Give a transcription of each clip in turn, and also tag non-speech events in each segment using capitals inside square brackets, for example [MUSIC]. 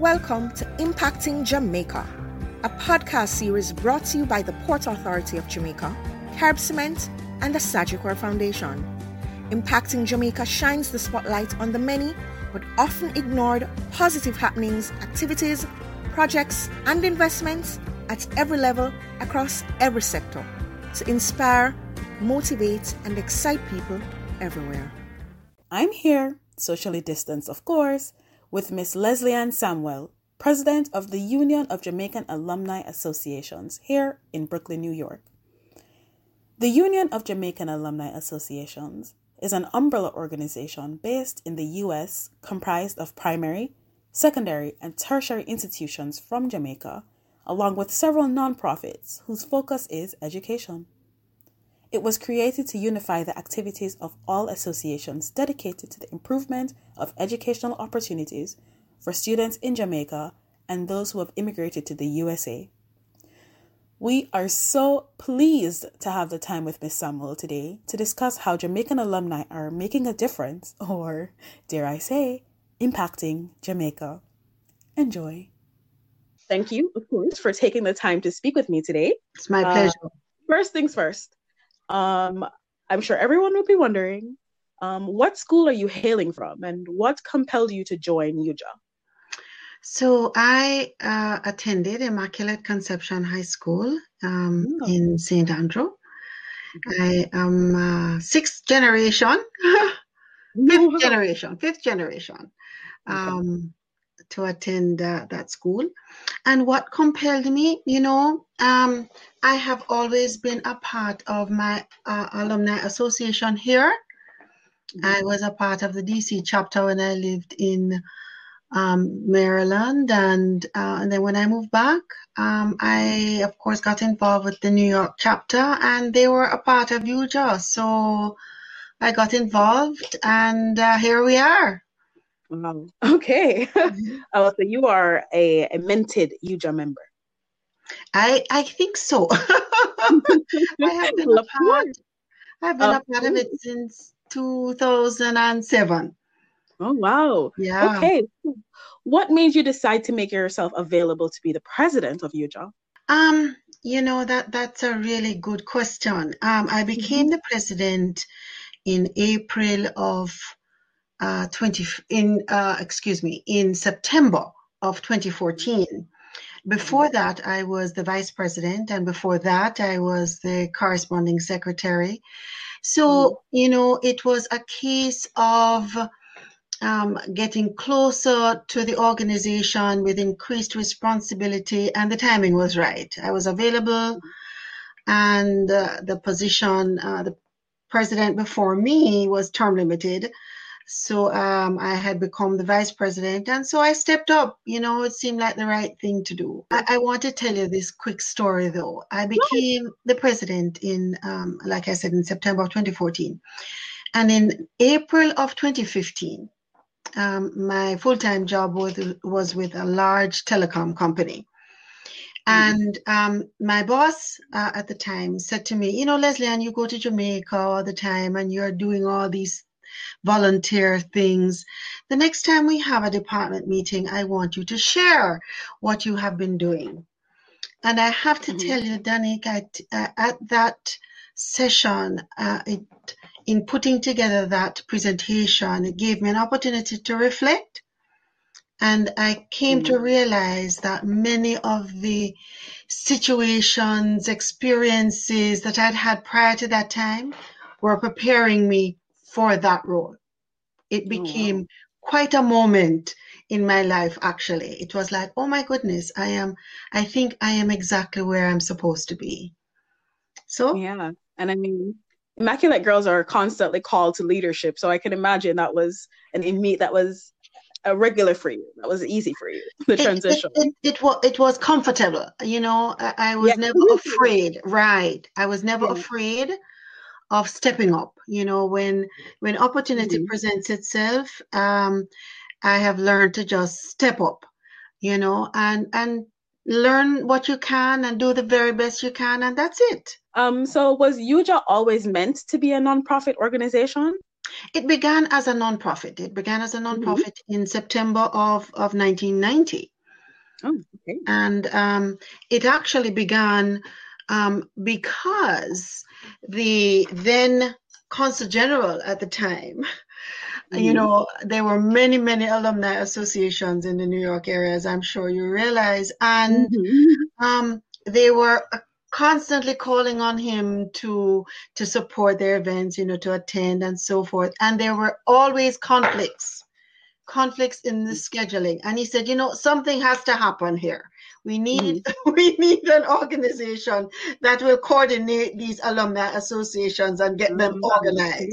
Welcome to Impacting Jamaica, a podcast series brought to you by the Port Authority of Jamaica, Carib Cement, and the Sagicor Foundation. Impacting Jamaica shines the spotlight on the many but often ignored positive happenings, activities, projects, and investments at every level across every sector to inspire, motivate, and excite people everywhere. I'm here, socially distanced, of course with Miss Lesleyann Samuel, President of the Union of Jamaican Alumni Associations here in Brooklyn, New York. The Union of Jamaican Alumni Associations is an umbrella organization based in the U.S. comprised of primary, secondary, and tertiary institutions from Jamaica, along with several nonprofits whose focus is education. It was created to unify the activities of all associations dedicated to the improvement of educational opportunities for students in Jamaica and those who have immigrated to the USA. We are so pleased to have the time with Ms. Samuel today to discuss how Jamaican alumni are making a difference, [LAUGHS] or dare I say, impacting Jamaica. Enjoy. Thank you, of course, for taking the time to speak with me today. It's my pleasure. Uh, first things first, um, I'm sure everyone would be wondering, um, what school are you hailing from, and what compelled you to join UJA? So I uh, attended Immaculate Conception High School um, oh. in St. Andrew. I am uh, sixth generation, [LAUGHS] fifth [LAUGHS] generation, fifth generation. Um, to attend uh, that school. And what compelled me, you know, um, I have always been a part of my uh, alumni association here. Mm-hmm. I was a part of the DC chapter when I lived in um, Maryland, and uh, and then when I moved back, um, I of course got involved with the New York chapter, and they were a part of UJA. So I got involved, and uh, here we are. Um, [LAUGHS] okay. Mm-hmm. oh, so you are a, a minted UJA member. I I think so. [LAUGHS] I have been a part. I've been a part of it since 2007. Oh wow. Yeah. Okay. What made you decide to make yourself available to be the president of UJA? Um, you know that that's a really good question. Um, I became mm-hmm. the president in April of uh, 20 in uh, excuse me in September of 2014. Before that, I was the vice president, and before that, I was the corresponding secretary. So mm-hmm. you know, it was a case of um, getting closer to the organization with increased responsibility, and the timing was right. I was available, and uh, the position, uh, the president before me was term limited. So um, I had become the vice president. And so I stepped up. You know, it seemed like the right thing to do. I, I want to tell you this quick story, though. I became the president in, um, like I said, in September of 2014. And in April of 2015, um, my full time job was, was with a large telecom company. Mm-hmm. And um, my boss uh, at the time said to me, You know, Lesleyann you go to Jamaica all the time and you're doing all these volunteer things. The next time we have a department meeting, I want you to share what you have been doing. And I have to mm-hmm. tell you, Danik, at, uh, at that session, uh, it, in putting together that presentation, it gave me an opportunity to reflect. And I came mm-hmm. to realize that many of the situations, experiences that I'd had prior to that time were preparing me for that role. It oh, became oh, wow. quite a moment in my life, actually. It was like, oh my goodness, I am, I think I am exactly where I'm supposed to be. So, yeah. And I mean, immaculate girls are constantly called to leadership. So I can imagine that was an immediate, that was a regular for you. That was easy for you, [LAUGHS] the transition. It, it, it, it was, it was comfortable. You know, I, I was yeah. never afraid. Right. I was never yeah. afraid of stepping up you know when when opportunity mm-hmm. presents itself um, i have learned to just step up you know and and learn what you can and do the very best you can and that's it um so was UJA always meant to be a nonprofit organization It began as a nonprofit. It began as a mm-hmm. nonprofit mm-hmm. in September of, of 1990. Oh, okay. And um, it actually began um, because the then consul general at the time, mm-hmm. you know, there were many, many alumni associations in the New York area, as I'm sure you realize, and mm-hmm. um, they were constantly calling on him to to support their events, you know, to attend and so forth. And there were always conflicts, conflicts in the scheduling. And he said, you know, something has to happen here. We need mm. [LAUGHS] we need an organization that will coordinate these alumni associations and get them mm-hmm. organized.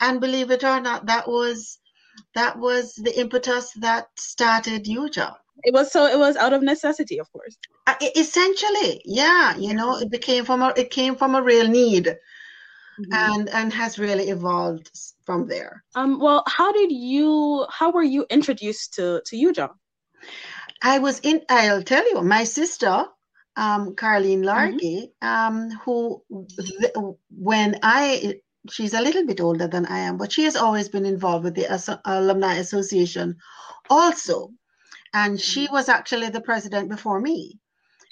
And believe it or not, that was that was the impetus that started UJA. It was so it was out of necessity, of course. Uh, essentially, yeah, you know, it became from a it came from a real need. Mm-hmm. and and has really evolved from there. Um, well, how did you? How were you introduced to to UJA? I was in. I'll tell you, my sister, um, Carlene Largy, mm-hmm. um, who when I she's a little bit older than I am, but she has always been involved with the As- Alumni Association also. And she mm-hmm. was actually the president before me.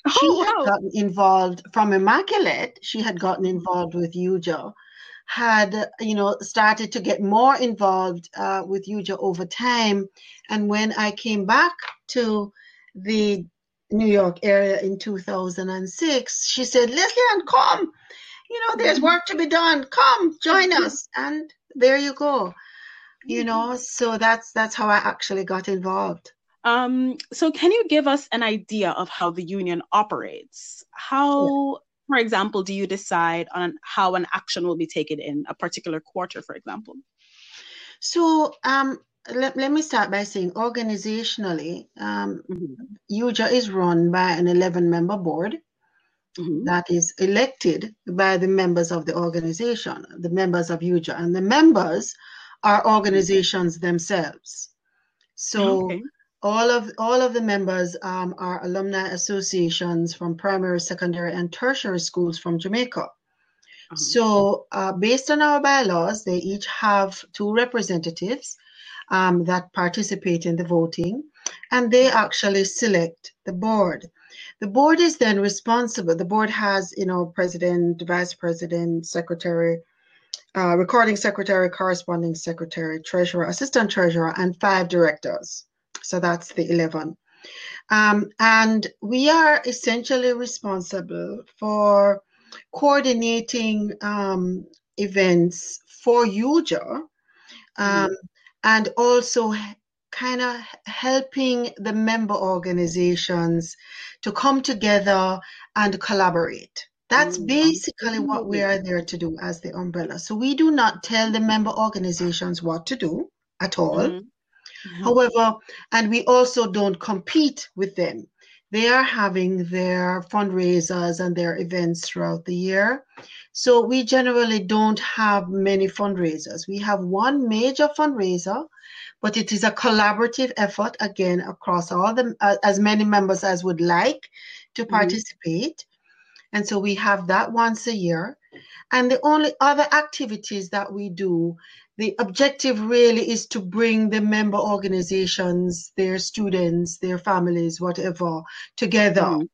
Oh, she wow. had gotten involved from Immaculate, she had gotten involved with UJA, had, you know, started to get more involved uh, with UJA over time. And when I came back to the New York area in 2006, she said, Leslie, and come you know, there's work to be done. Come, join us. And there you go. You know, so that's that's how I actually got involved. Um, so can you give us an idea of how the union operates? How, for example, do you decide on how an action will be taken in a particular quarter, for example? So um, let, let me start by saying organizationally, um, mm-hmm. UJA is run by an 11 member board mm-hmm. that is elected by the members of the organization, the members of UJA, and the members are organizations themselves. So okay. all of all of the members um, are alumni associations from primary, secondary, and tertiary schools from Jamaica. Uh-huh. So, uh, based on our bylaws, they each have two representatives um, that participate in the voting, and they actually select the board. The board is then responsible. The board has, you know, president, vice president, secretary, uh, recording secretary, corresponding secretary, treasurer, assistant treasurer, and five directors. So that's the 11. Um, and we are essentially responsible for coordinating um, events for UJA um, mm-hmm. And also kind of helping the member organizations to come together and collaborate. That's mm-hmm. basically what we are there to do as the umbrella. So we do not tell the member organizations what to do at all. Mm-hmm. mm-hmm. However, and we also don't compete with them. They are having their fundraisers and their events throughout the year. So we generally don't have many fundraisers. We have one major fundraiser but it is a collaborative effort again across all the uh, as many members as would like to mm-hmm. participate mm-hmm. and so we have that once a year and the only other activities that we do the objective really is to bring the member organizations their students their families whatever together mm-hmm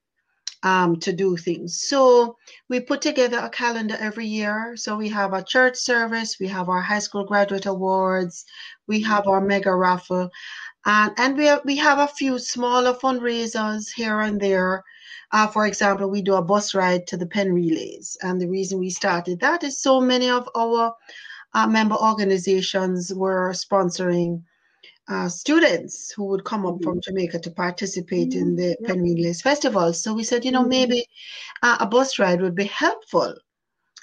um, to do things. So we put together a calendar every year. So we have a church service, we have our high school graduate awards, we have our mega raffle, and, and we, have, we have a few smaller fundraisers here and there. Uh, for example, we do a bus ride to the Penn Relays. And the reason we started that is so many of our uh, member organizations were sponsoring uh, students who would come up mm-hmm. from Jamaica to participate mm-hmm. in the yeah. Festival. So we said, you know, mm-hmm. maybe uh, a bus ride would be helpful.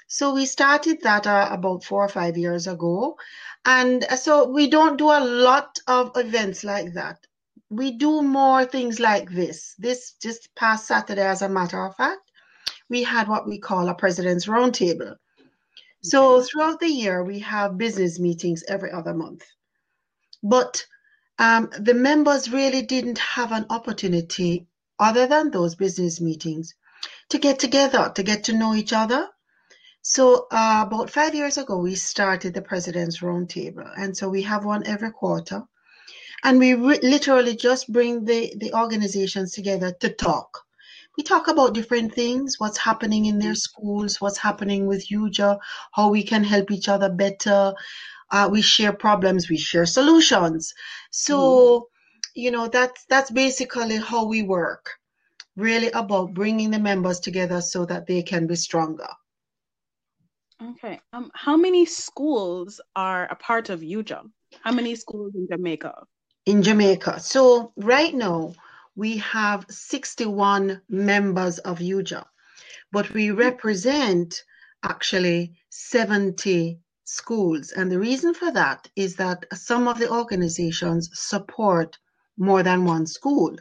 So we started that uh, about four or five years ago. And uh, so we don't do a lot of events like that. We do more things like this. This just past Saturday, as a matter of fact, we had what we call a President's Roundtable. So throughout the year, we have business meetings every other month. But um, the members really didn't have an opportunity, other than those business meetings, to get together, to get to know each other. So uh, about five years ago, we started the President's Roundtable, and so we have one every quarter, and we re- literally just bring the the organizations together to talk. We talk about different things, what's happening in their schools, what's happening with UJA, how we can help each other better. Uh, we share problems, we share solutions. So, mm. you know, that's that's basically how we work. Really about bringing the members together so that they can be stronger. Okay. Um, how many schools are a part of UJA? How many schools in Jamaica? In Jamaica. So right now we have 61 members of UJA, but we represent actually 70 schools. And the reason for that is that some of the organizations support more than one school.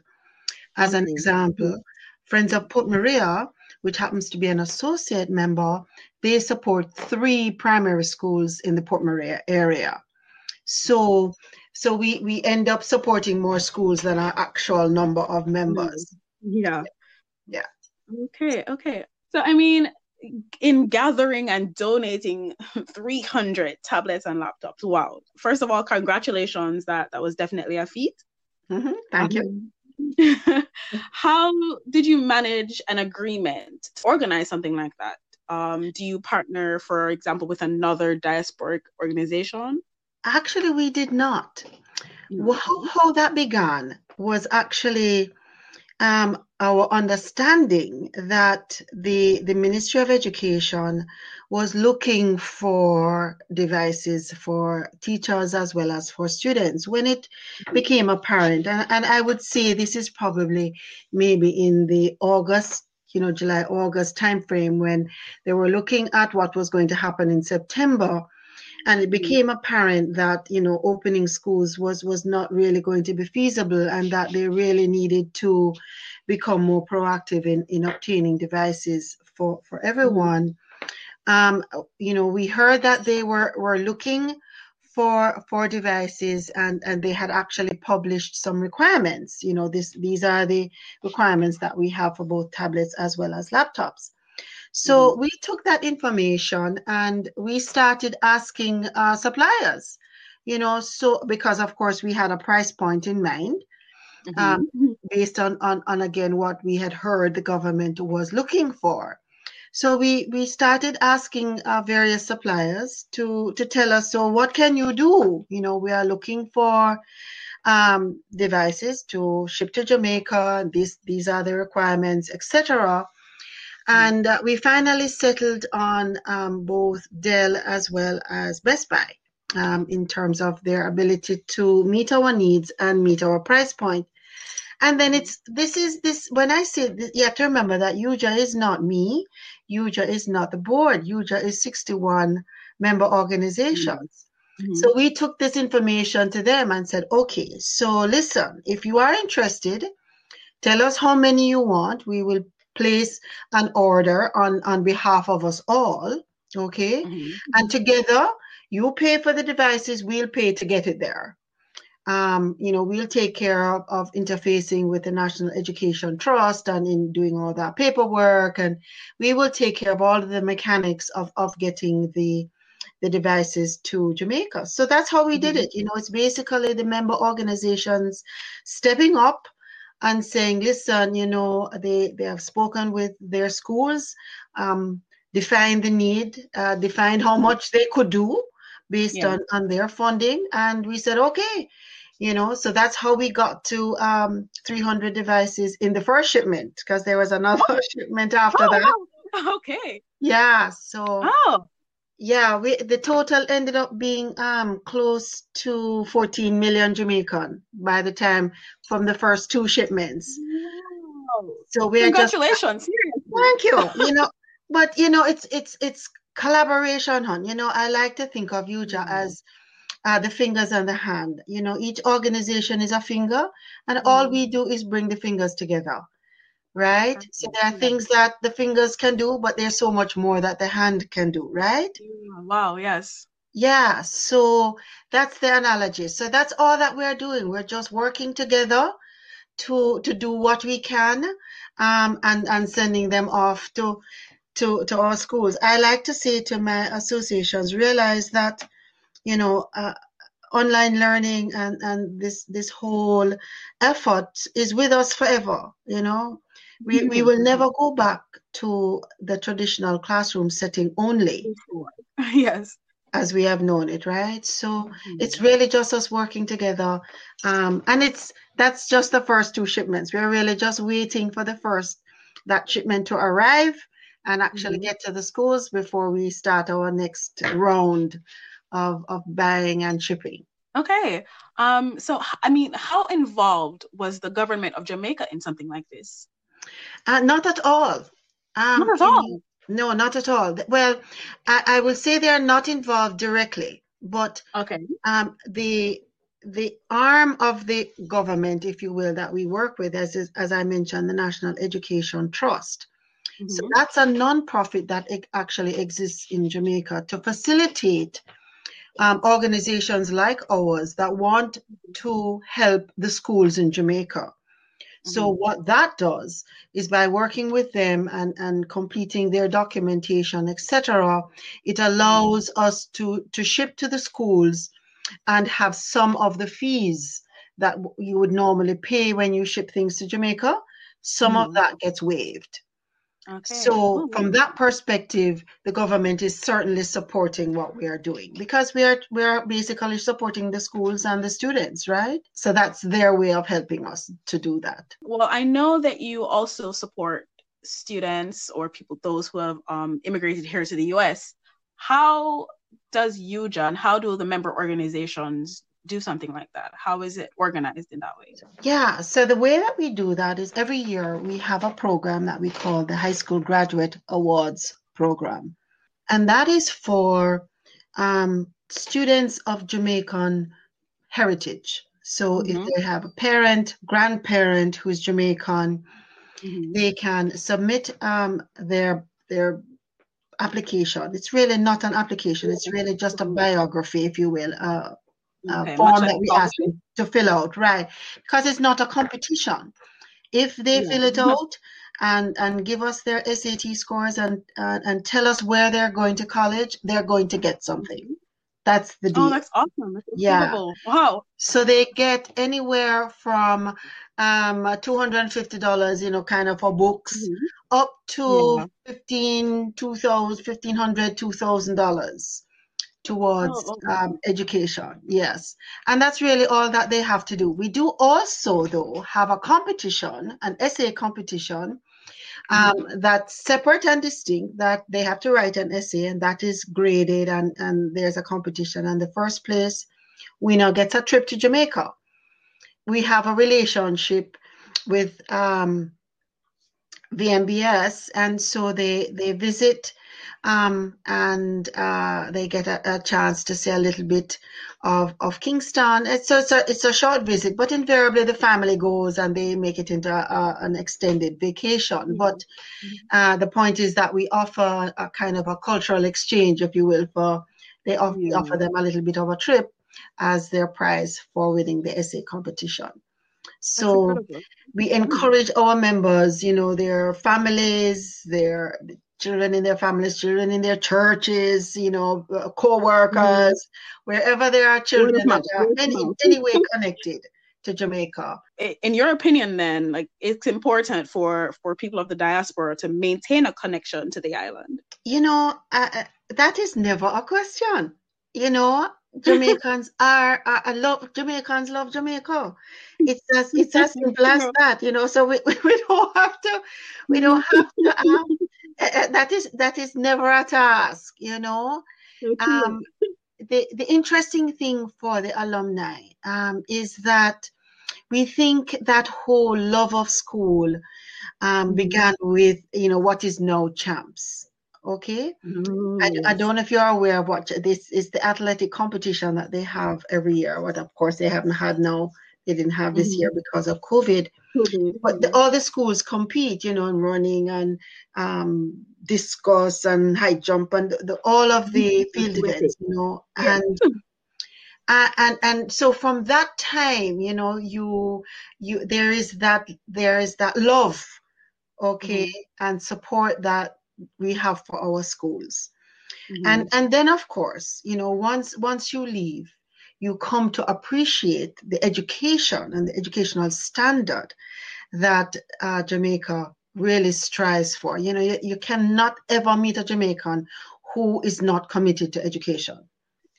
As an example, Friends of Port Maria, which happens to be an associate member, they support three primary schools in the Port Maria area. So, so we we end up supporting more schools than our actual number of members. Yeah. Yeah. Okay. Okay. So, I mean, in gathering and donating [LAUGHS] 300 tablets and laptops, wow! First of all, congratulations. That that was definitely a feat. Mm-hmm. Thank um, you. [LAUGHS] how did you manage an agreement to organize something like that? Um, do you partner, for example, with another diasporic organization? Actually, we did not. How, how that began was actually um, our understanding that the the Ministry of Education was looking for devices for teachers as well as for students when it became apparent. And, and I would say this is probably maybe in the August you know July August timeframe when they were looking at what was going to happen in September and it became apparent that you know opening schools was was not really going to be feasible and that they really needed to become more proactive in in obtaining devices for for everyone. Um, you know we heard that they were were looking for for devices and and they had actually published some requirements. You know this these are the requirements that we have for both tablets as well as laptops so mm-hmm. we took that information and we started asking uh, suppliers, you know, so because of course we had a price point in mind. Mm-hmm. Um, based on, on on again what we had heard the government was looking for so we we started asking uh, various suppliers to to tell us so what can you do you know we are looking for um, devices to ship to jamaica these these are the requirements etc and uh, we finally settled on um, both Dell as well as Best Buy um, in terms of their ability to meet our needs and meet our price point. And then it's this is this when I say this, you have to remember that UJA is not me, UJA is not the board, UJA is 61 member organizations. Mm-hmm. So we took this information to them and said, okay, so listen, if you are interested, tell us how many you want. We will place an order on on behalf of us all okay mm-hmm. and together you pay for the devices we'll pay to get it there um, you know we'll take care of, of interfacing with the national education trust and in doing all that paperwork and we will take care of all of the mechanics of of getting the the devices to jamaica so that's how we did mm-hmm. it you know it's basically the member organizations stepping up and saying, listen, you know, they, they have spoken with their schools, um, defined the need, uh, defined how much they could do based yeah. on, on their funding. And we said, okay, you know, so that's how we got to um, 300 devices in the first shipment because there was another [LAUGHS] shipment after oh, that. [LAUGHS] Okay. Yeah. So. Oh yeah, we the total ended up being um close to 14 million Jamaican by the time from the first two shipments. Wow. So we congratulations. Just, thank you. You know, but you know, it's it's it's collaboration, hon. You know, I like to think of UJA mm-hmm. as uh, the fingers and the hand. You know, each organization is a finger, and mm-hmm. all we do is bring the fingers together right? So there are things that the fingers can do, but there's so much more that the hand can do, right? Wow, yes. Yeah, so that's the analogy. So that's all that we're doing. We're just working together to to do what we can um and and sending them off to to, to our schools. I like to say to my associations, realize that, you know, uh, online learning and, and this this whole effort is with us forever, you know. We, mm-hmm. we will never go back to the traditional classroom setting only. [LAUGHS] Yes. As we have known it, right? So mm-hmm. it's really just us working together. Um, and it's that's just the first two shipments. We're really just waiting for the first that shipment to arrive and actually mm-hmm. get to the schools before we start our next round of, of buying and shipping. Okay. Um, so, I mean, how involved was the government of Jamaica in something like this? Uh, not at all. Um, not at all. No, not at all. Well, I, I will say they are not involved directly, but okay. Um, the the arm of the government, if you will, that we work with, as as I mentioned, the National Education Trust. Mm-hmm. So that's a non-profit that actually exists in Jamaica to facilitate um, organizations like ours that want to help the schools in Jamaica. So mm-hmm. what that does is by working with them and, and completing their documentation, etc., it allows us to, to ship to the schools and have some of the fees that you would normally pay when you ship things to Jamaica. Some mm-hmm. of that gets waived. Okay. So from that perspective, the government is certainly supporting what we are doing because we are we are basically supporting the schools and the students, right? So that's their way of helping us to do that. Well, I know that you also support students or people those who have um, immigrated here to the U.S. How does UJA, how do the member organizations do something like that? How is it organized in that way? Yeah, so the way that we do that is every year we have a program that we call the High School Graduate Awards Program. And that is for um, students of Jamaican heritage. So mm-hmm. if they have a parent, grandparent who's Jamaican, mm-hmm. they can submit um, their their application. It's really not an application. It's really just a biography, if you will, uh, uh, okay, form that we ask them to fill out, right? Because it's not a competition. If they yeah. fill it out and and give us their SAT scores and uh, and tell us where they're going to college, they're going to get something. That's the oh, deal. Oh, that's awesome. That's yeah. Wow. So they get anywhere from um $250, you know, kind of for books, mm-hmm. up to yeah. 15, 2000 $1,500, $2,000 towards oh, okay. um, education. Yes. And that's really all that they have to do. We do also, though, have a competition, an essay competition. Um, mm-hmm. That's separate and distinct. That they have to write an essay, and that is graded, and and there's a competition. And the first place winner gets a trip to Jamaica. We have a relationship with um, VMBS, and so they they visit um, and uh, they get a, a, chance to see a little bit of, of Kingston. It's a, it's a, it's a short visit, but invariably the family goes and they make it into a, an extended vacation. Mm-hmm. But mm-hmm. uh, the point is that we offer a kind of a cultural exchange, if you will, for they offer, mm-hmm. offer them a little bit of a trip as their prize for winning the essay competition. So we encourage our members, you know, their families, their children in their families, children in their churches, you know, uh, co-workers, mm-hmm. wherever there are children that are any, any way connected to Jamaica. In your opinion, then, like it's important for for people of the diaspora to maintain a connection to the island. You know, uh, that is never a question. You know, Jamaicans [LAUGHS] are, are, I love Jamaicans love Jamaica. It's as [LAUGHS] it's as simple as that, you know. So we, [LAUGHS] we don't have to we don't have to um, that is that is never a task, you know. Um, the the interesting thing for the alumni um, is that we think that whole love of school um, mm-hmm. began with you know what is now champs okay I, I, don't know if you're aware of what this is the athletic competition that they have every year what of course they haven't had now they didn't have this mm-hmm. year because of covid mm-hmm. but the, all the schools compete you know in running and um, discus and high jump and the, the, all of the mm-hmm. field events you know and [LAUGHS] uh, and and so from that time you know you you there is that there is that love okay mm-hmm. and support that we have for our schools. Mm-hmm. And and then of course, you know, once once you leave, you come to appreciate the education and the educational standard that uh, Jamaica really strives for. You know, you, you cannot ever meet a Jamaican who is not committed to education.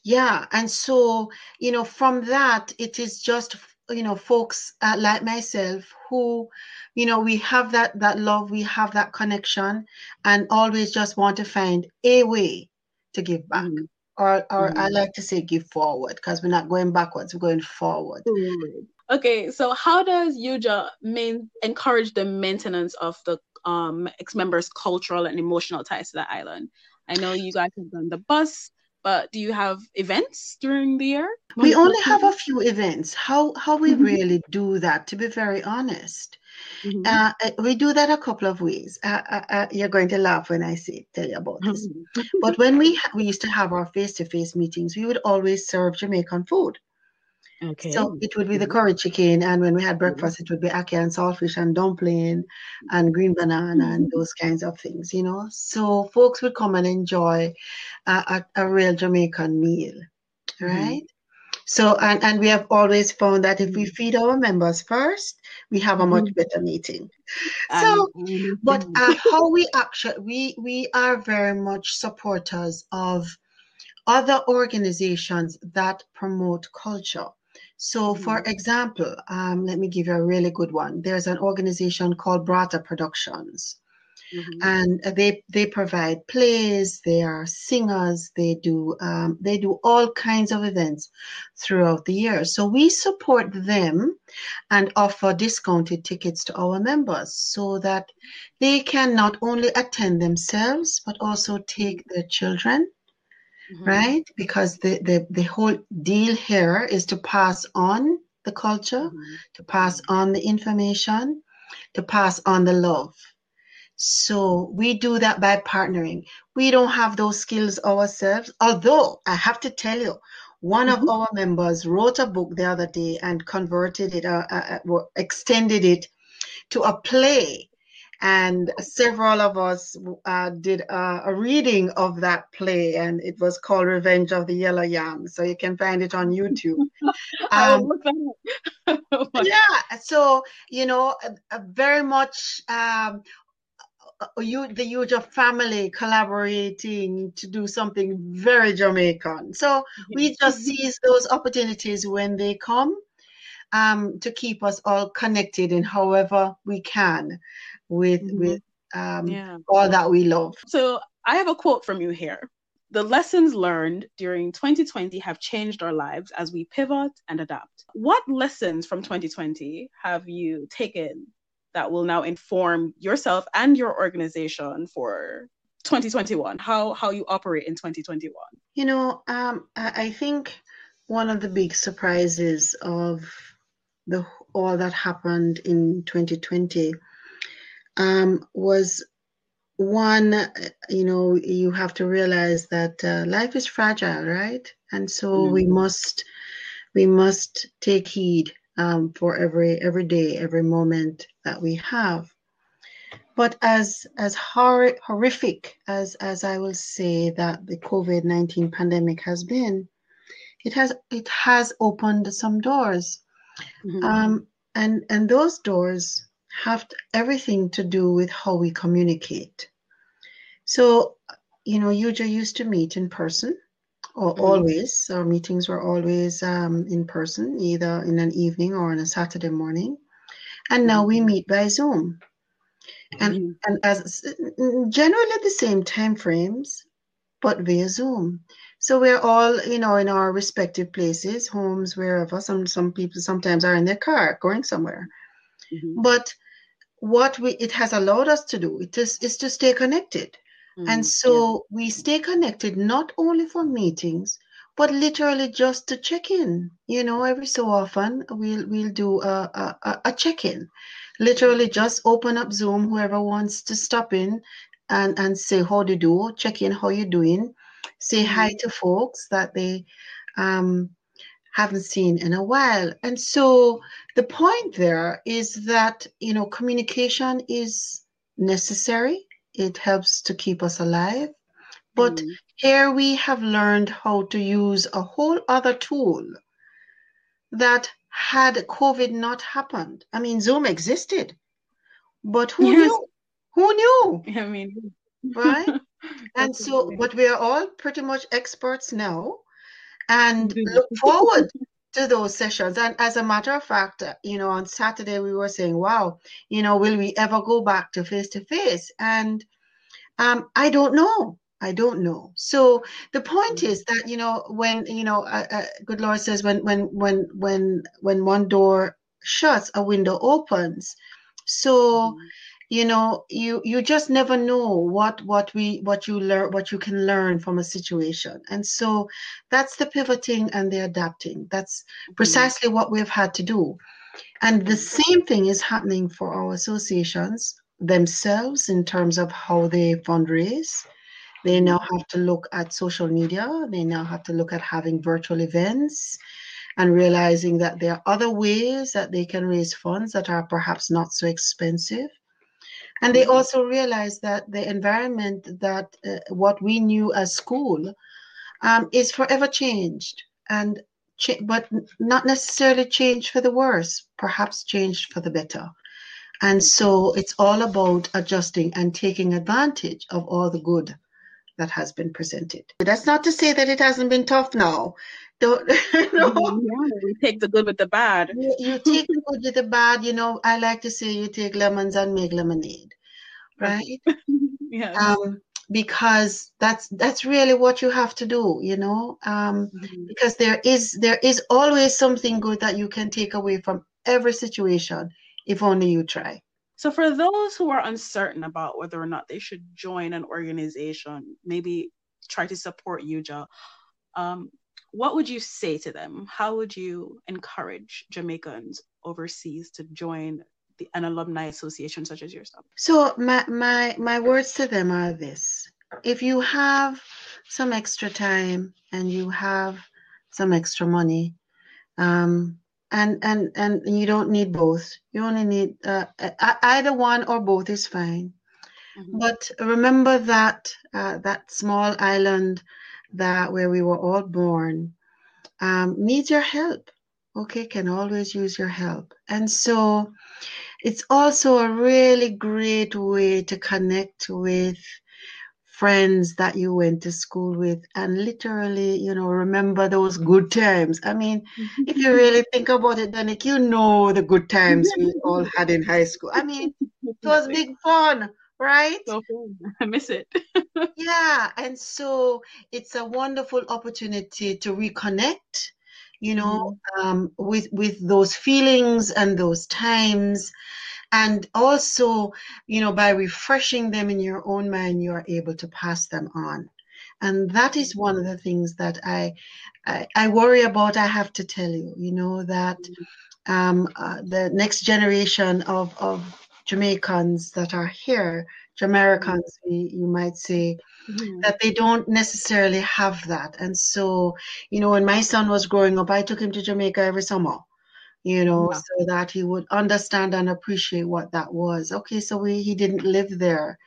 Yeah, and so you know, from that, it is just you know folks uh, like myself who you know we have that that love we have that connection and always just want to find a way to give back mm. Or or mm. i like to say give forward because we're not going backwards we're going forward mm. okay so how does UJA main encourage the maintenance of the um ex-members cultural and emotional ties to the island i know you guys have done the bus but do you have events during the year? We only have a few events. How how we mm-hmm. really do that, to be very honest. Mm-hmm. Uh, uh we do that a couple of ways. Uh, uh, uh, you're going to laugh when I say tell you about this. Mm-hmm. but when we ha- we used to have our face to face meetings, we would always serve Jamaican food. Okay. So it would be the mm-hmm. curry chicken, and when we had mm-hmm. breakfast, it would be ackee and saltfish and dumpling and green banana and those kinds of things, you know. So folks would come and enjoy a, a, a real Jamaican meal, right? Mm-hmm. So and and we have always found that if we feed our members first, we have a much better meeting. So, but uh, how we actually we we are very much supporters of other organizations that promote culture. So, for mm-hmm. example, um, let me give you a really good one. There's an organization called Braata Productions. Mm-hmm. and they they provide plays they are singers they do um, they do all kinds of events throughout the year so we support them and offer discounted tickets to our members so that they can not only attend themselves but also take their children mm-hmm. right? Because the, the, the whole deal here is to pass on the culture, mm-hmm. to pass on the information, to pass on the love. So we do that by partnering. We don't have those skills ourselves, although I have to tell you, one mm-hmm. of our members wrote a book the other day and converted it, uh, uh, uh extended it to a play and several of us uh, did a, a, reading of that play and it was called revenge of the yellow yam so you can find it on youtube [LAUGHS] um, [LAUGHS] oh yeah so you know very much um, you the UJA family collaborating to do something very Jamaican. So we just seize those opportunities when they come um, to keep us all connected in however we can with mm-hmm. with um, yeah. all that we love. So I have a quote from you here. The lessons learned during 2020 have changed our lives as we pivot and adapt. What lessons from 2020 have you taken that will now inform yourself and your organization for 2021? How how you operate in 2021? You know, um, I think one of the big surprises of the all that happened in 2020 um, was one, you know, you have to realize that uh, life is fragile, right? And so mm-hmm. we must we must take heed um, for every every day, every moment that we have. But as as hor- horrific as as I will say that the COVID nineteen pandemic has been, it has it has opened some doors, mm-hmm. um, and and those doors have everything to do with how we communicate. So, you know, UJA used to meet in person, or mm-hmm. always. Our meetings were always um, in person, either in an evening or on a Saturday morning. And now we mm-hmm. meet by Zoom, and mm-hmm. and as generally the same time frames, but via Zoom. So we're all, you know, in our respective places, homes, wherever. Some some people sometimes are in their car going somewhere, mm-hmm. but what we it has allowed us to do it is, is to stay connected mm-hmm. and so yeah. we stay connected not only for meetings but literally just to check in you know every so often we'll we'll do a, a, a check-in literally just open up zoom whoever wants to stop in and and say how do you do check in how you're doing say mm-hmm. hi to folks that they um haven't seen in a while. And so the point there is that, you know, communication is necessary, it helps to keep us alive. But mm. here we have learned how to use a whole other tool that had COVID not happened. I mean, Zoom existed, but who yes. knew? Who knew? I mean, right? [LAUGHS] and so, but we are all pretty much experts now and look forward to those sessions. And as a matter of fact, you know, on Saturday we were saying, wow, you know, will we ever go back to face to face? And um, I don't know. I don't know. So the point mm-hmm. is that you know when you know, uh, uh, good Lord says when when when when when one door shuts, a window opens. So. Mm-hmm you know you you just never know what what we what you learn what you can learn from a situation. And so that's the pivoting and the adapting. That's mm-hmm. precisely what we've had to do. And the same thing is happening for our associations themselves in terms of how they fundraise. They now mm-hmm. have to look at social media. They now have to look at having virtual events and realizing that there are other ways that they can raise funds that are perhaps not so expensive and they mm-hmm. also realized that the environment that uh, what we knew as school um, is forever changed and cha- but not necessarily changed for the worse perhaps changed for the better. And so it's all about adjusting and taking advantage of all the good that has been presented. That's not to say that it hasn't been tough now don't [LAUGHS] you know? yeah, we take the good with the bad. You, you take the good with the bad. You know, I like to say you take lemons and make lemonade, right? [LAUGHS] yeah. Um, because that's that's really what you have to do, you know. Um, mm-hmm. because there is there is always something good that you can take away from every situation if only you try. So, for those who are uncertain about whether or not they should join an organization, maybe try to support UJA, um, what would you say to them? How would you encourage Jamaicans overseas to join the, an alumni association such as yourself? So my my my words to them are this: if you have some extra time and you have some extra money, um, and and and you don't need both. You only need uh, either one or both is fine. Mm-hmm. But remember that uh, that small island that where we were all born um, needs your help. Okay, can always use your help. And so it's also a really great way to connect with friends that you went to school with and literally, you know, remember those good times. I mean, if you really [LAUGHS] think about it, then you know the good times we all had in high school. I mean, it was big fun right? So [LAUGHS] I miss it. [LAUGHS] yeah, and so it's a wonderful opportunity to reconnect, you know, mm-hmm. um, with with those feelings and those times, and also, you know, by refreshing them in your own mind, you are able to pass them on. And that is one of the things that I, I, I worry about. I have to tell you, you know, that mm-hmm. um, uh, the next generation of, of Jamaicans that are here, Jamaicans, mm-hmm. you might say, mm-hmm. that they don't necessarily have that. And so, you know, when my son was growing up, I took him to Jamaica every summer, you know, yeah. so that he would understand and appreciate what that was. Okay, so we, he didn't live there.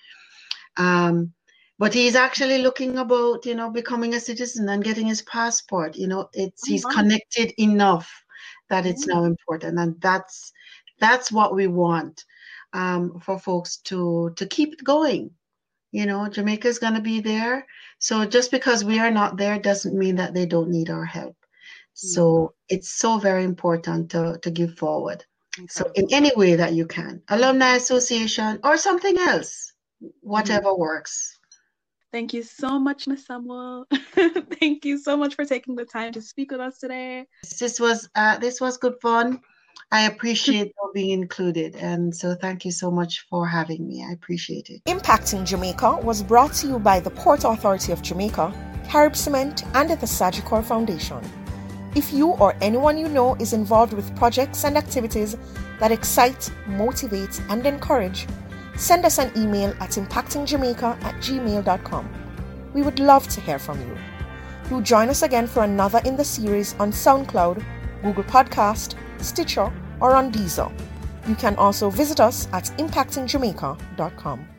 Um, but he's actually looking about, you know, becoming a citizen and getting his passport. You know, it's oh, he's connected enough that it's mm-hmm. now important, and that's that's what we want um, for folks to to keep it going. You know, Jamaica is going to be there. So just because we are not there doesn't mean that they don't need our help. So mm-hmm. it's so very important to, to give forward. So in any way that you can, alumni association or something else, whatever mm-hmm. works. Thank you so much, Ms. Samuel. [LAUGHS] Thank you so much for taking the time to speak with us today. This was uh, this was good fun. I appreciate being included. And so thank you so much for having me. I appreciate it. Impacting Jamaica was brought to you by the Port Authority of Jamaica, Carib Cement, and the Sagicor Foundation. If you or anyone you know is involved with projects and activities that excite, motivate, and encourage, send us an email at impactingjamaica at gmail.com. We would love to hear from you. Do join us again for another in the series on SoundCloud, Google Podcast, Stitcher, or on Deezer. You can also visit us at impactingjamaica.com.